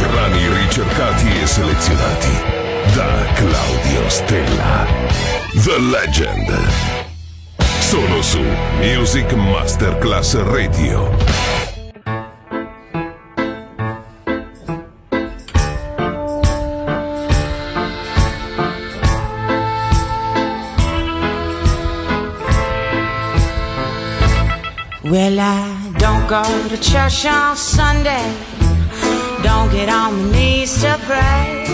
Brani ricercati e selezionati da Claudio Stella. The Legend. Solo su Music Masterclass Radio. Well, I don't go to church on Sunday. Get on my knees to pray.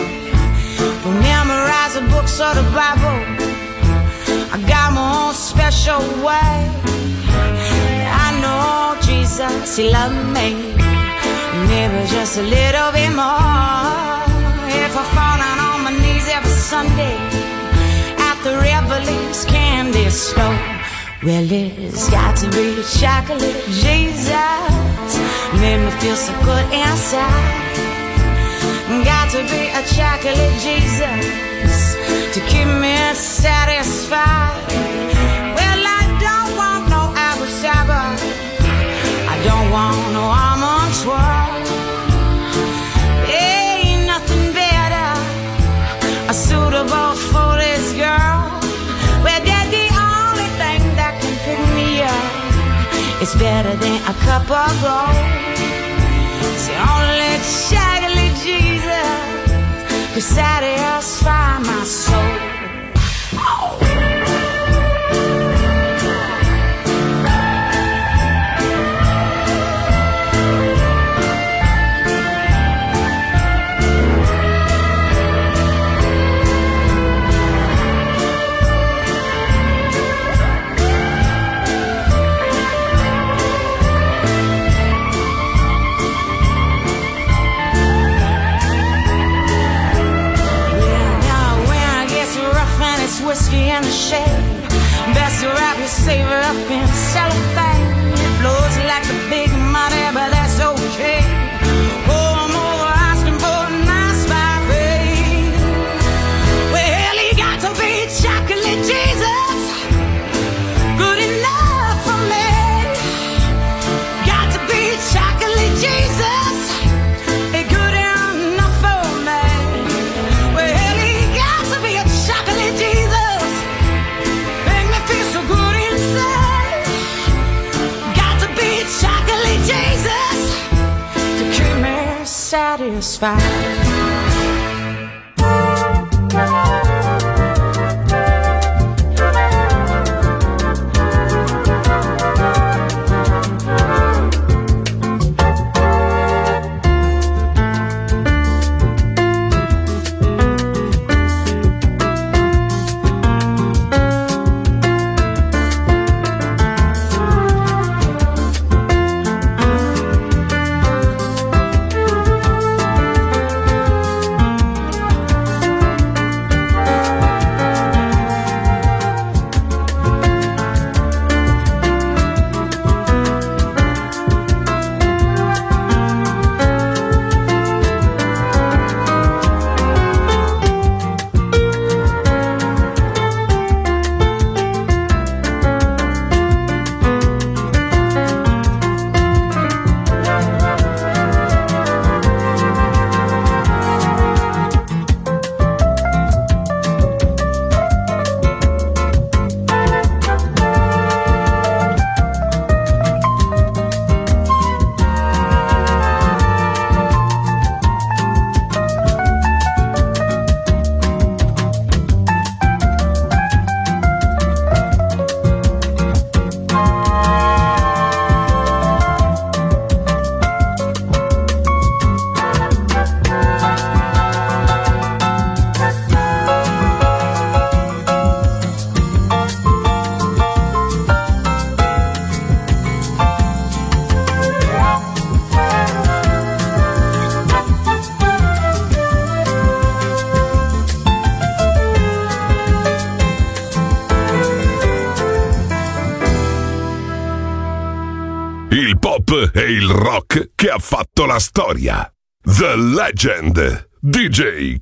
Don't memorize the books or the Bible. I got my own special way. I know Jesus, He loved me. Maybe just a little bit more. If I fall down on my knees every Sunday at the Revelings candy store. Well, it's got to be chocolate Jesus. Made me feel so good inside. Got to be a chocolate Jesus to keep me satisfied. Well, I don't want no apple cider. I don't want no almond swirl. Ain't nothing better a suitable for this girl. Well, they're the only thing that can pick me up. It's better than a cup of gold. It's the only Jesus could satisfy my soul. Saver up in cellophane. Satisfied. Storia. The Legend, DJ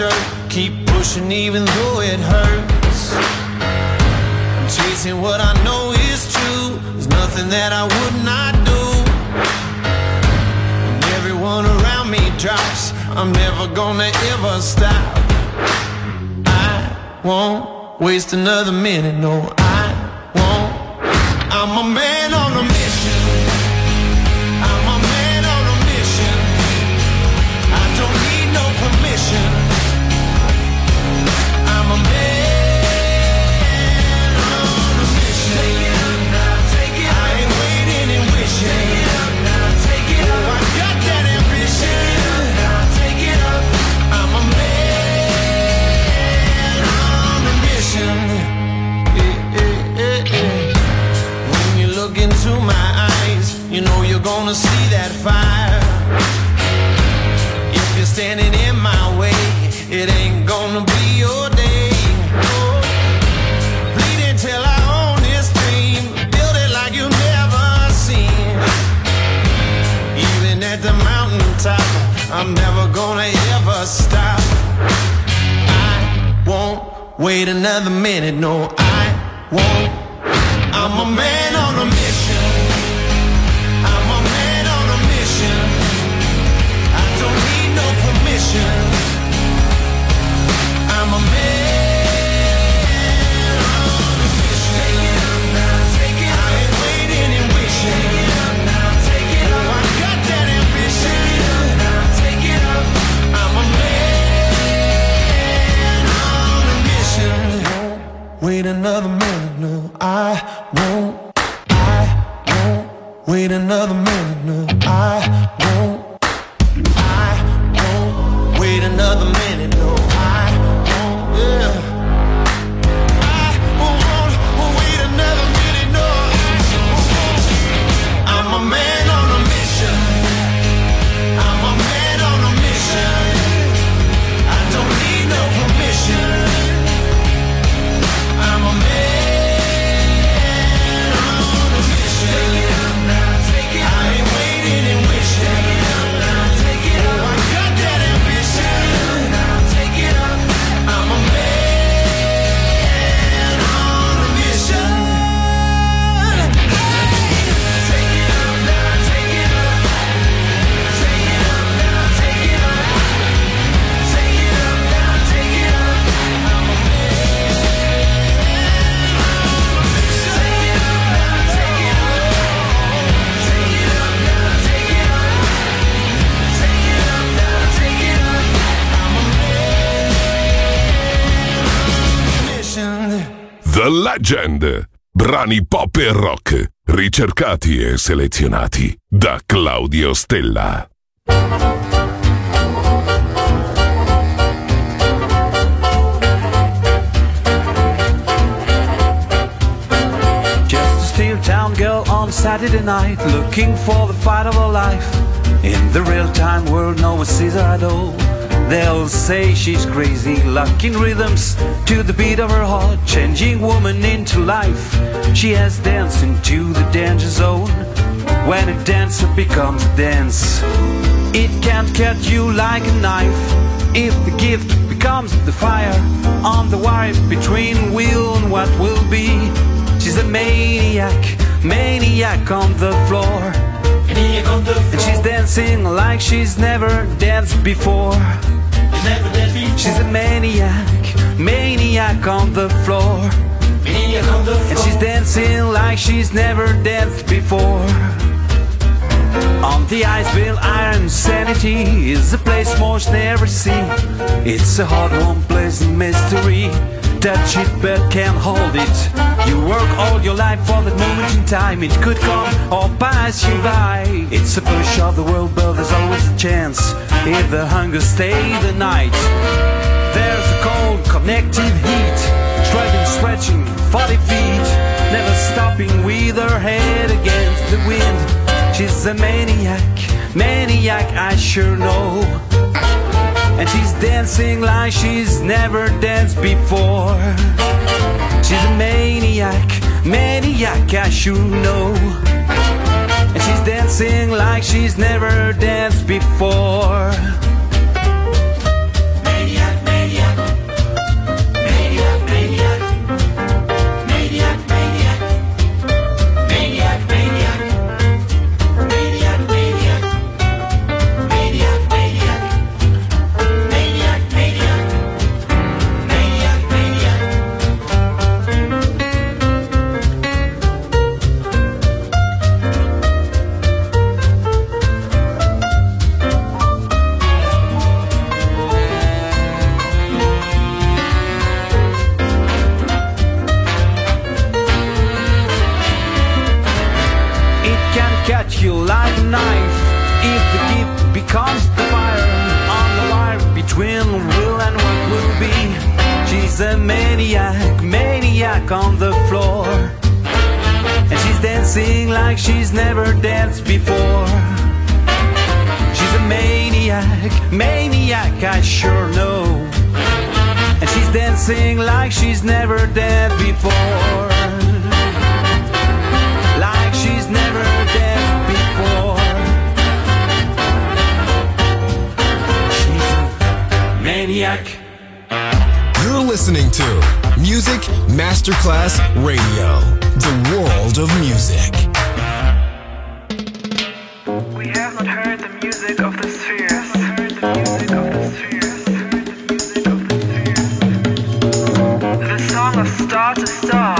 shirt. Keep pushing even though it hurts. I'm chasing what I know is true. There's nothing that I would not do. When everyone around me drops, I'm never gonna ever stop. I won't waste another minute, no, I won't. I'm a man on a mission. Wait another minute, no, I won't. I'm a man Legend. Brani pop e rock, ricercati e selezionati da Claudio Stella. Town girl on Saturday night, looking for the fight of her life. In the real time world, no one sees her at all. They'll say she's crazy, locking rhythms to the beat of her heart, changing woman into life. She has danced into the danger zone. When a dancer becomes a dance, it can't cut you like a knife. If the gift becomes the fire on the wire between will and what will be, she's a maniac, maniac on the floor. And she's dancing like she's never danced before. She's a maniac, maniac on the floor. And she's dancing like she's never danced before. On the ice Iceville Iron Sanity is a place most never see. It's a hard one, pleasant mystery. Touch it but can't hold it. You work all your life for that moment in time. It could come or pass you by. It's a push of the world, but there's always a chance. If the hunger stay the night, there's a cold connective heat. Stretching, stretching 40 feet. Never stopping with her head against the wind. She's a maniac, maniac, I sure know. And she's dancing like she's never danced before. She's a maniac, maniac, I sure know. And she's dancing like she's never danced before. she's never danced before. She's a maniac, maniac, I sure know. And she's dancing like she's never danced before. Like she's never danced before. She's a maniac. You're listening to Music Masterclass Radio, the world of music. heard the music of the spheres. The song of star to star.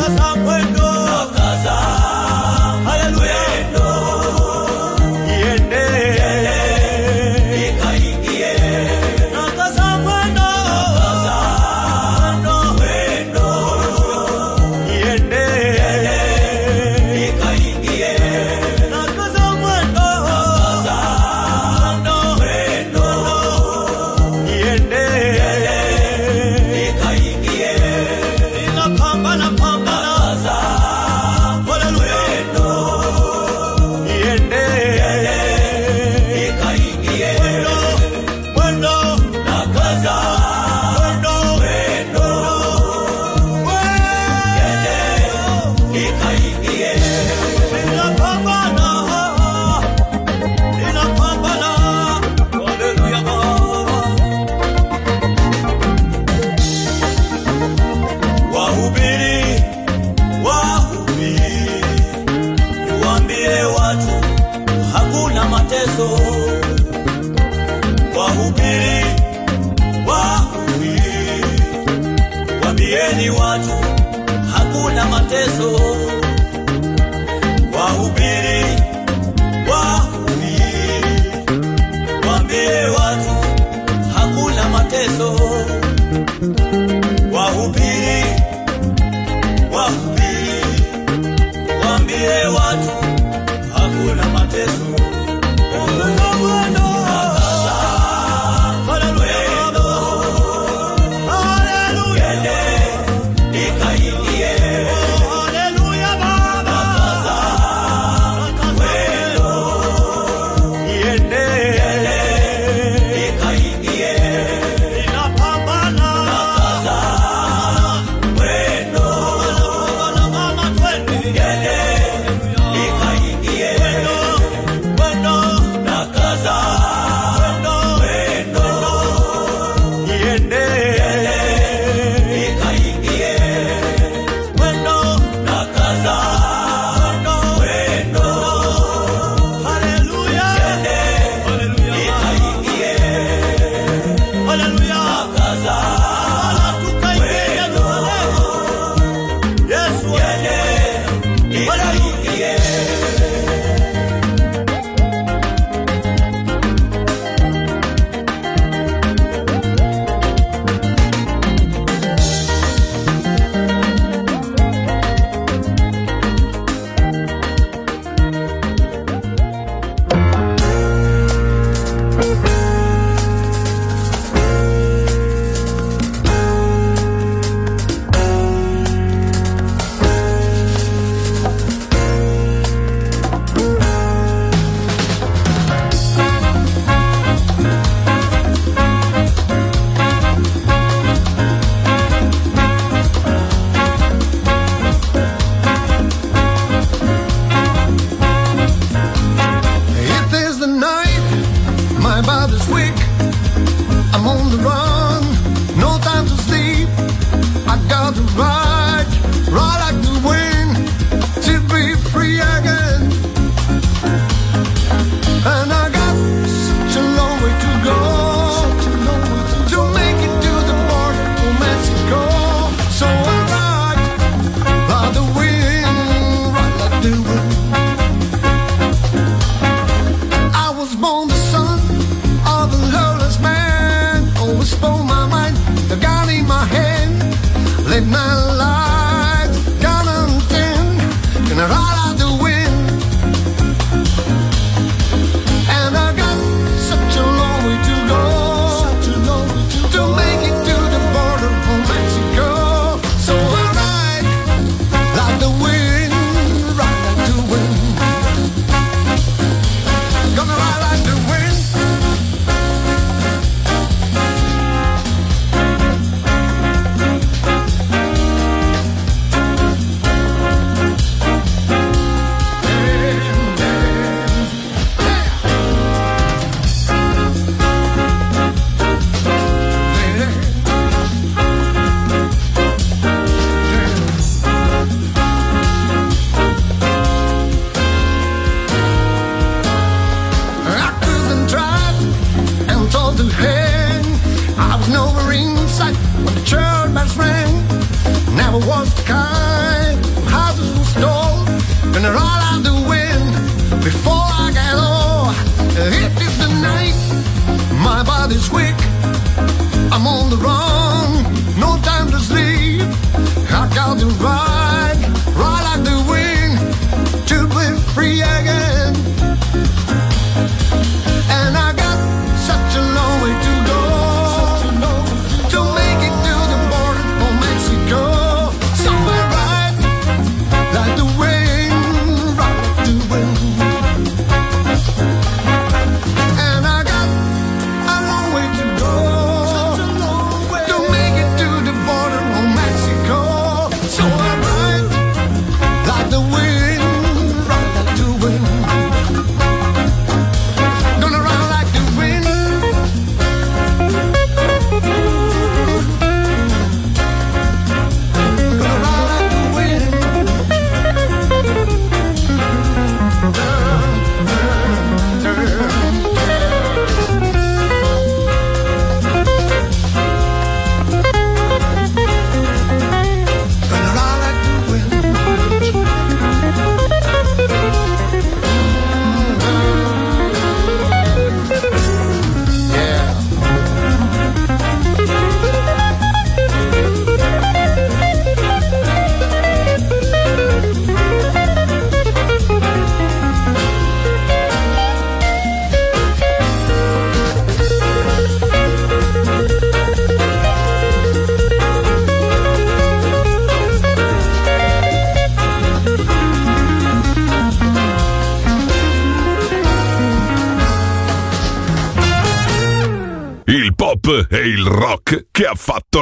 Cause I'm Late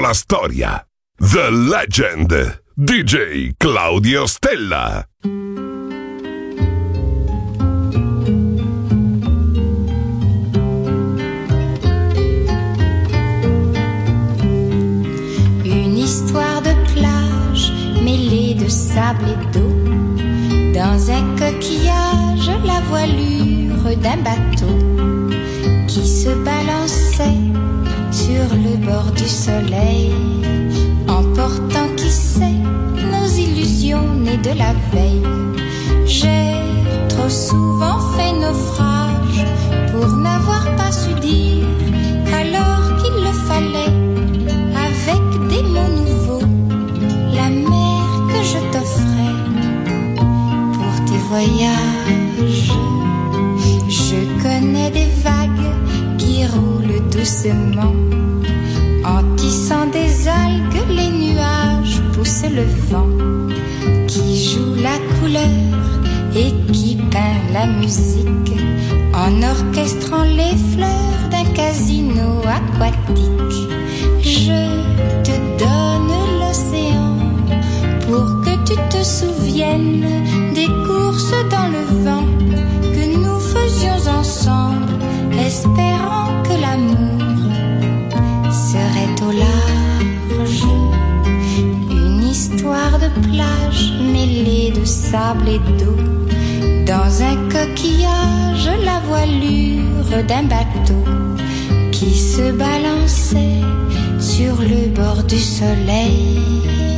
The Legend, DJ Claudio Stella. Une histoire de plage mêlée de sable et d'eau. Dans un coquillage, la voilure d'un bateau qui se balançait sur le bord du soleil, emportant qui sait nos illusions nées de la veille. J'ai trop souvent fait naufrage pour n'avoir pas su dire musique, en orchestrant les fleurs d'un casino aquatique. Je te donne l'océan pour que tu te souviennes des courses dans le vent que nous faisions ensemble, espérant que l'amour serait au large. Une histoire de plage mêlée de sable et d'eau. Voilure d'un bateau qui se balançait sur le bord du soleil.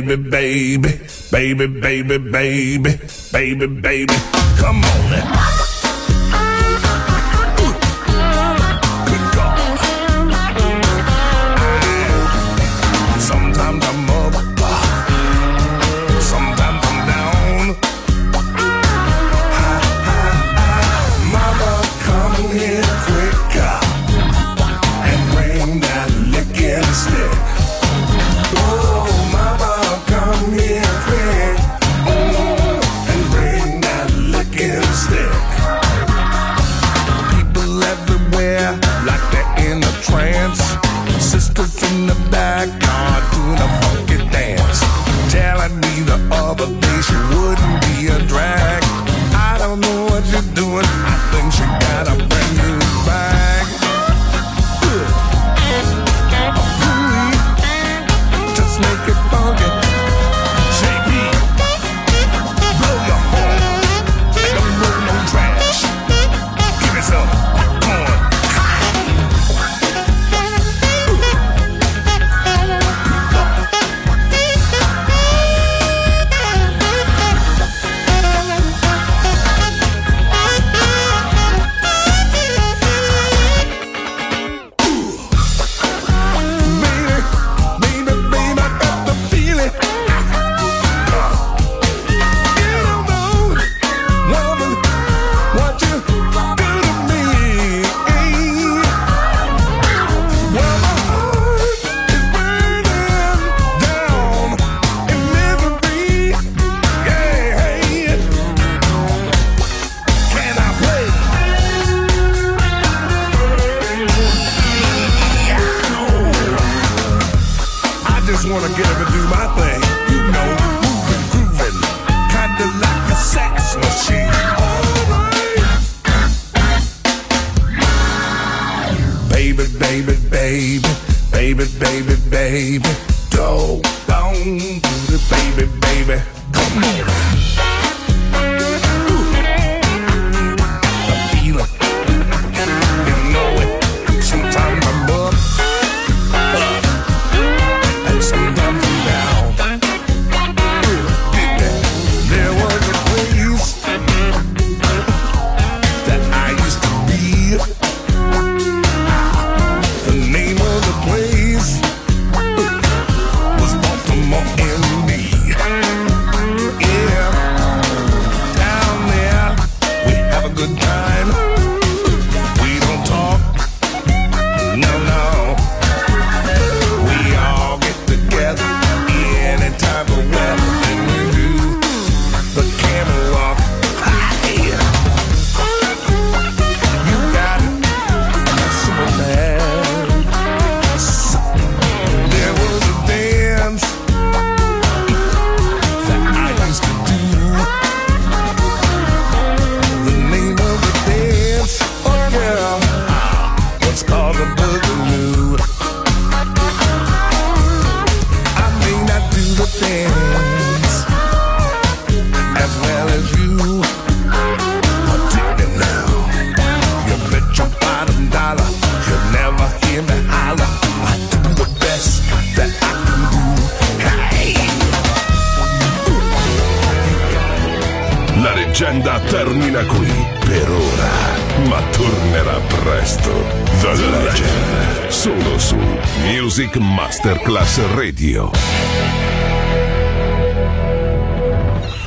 baby, baby, baby, baby, baby, baby, baby. Come on now. Sometimes I'm baby, baby, baby, baby, baby. Go on, do the baby, baby. Come on.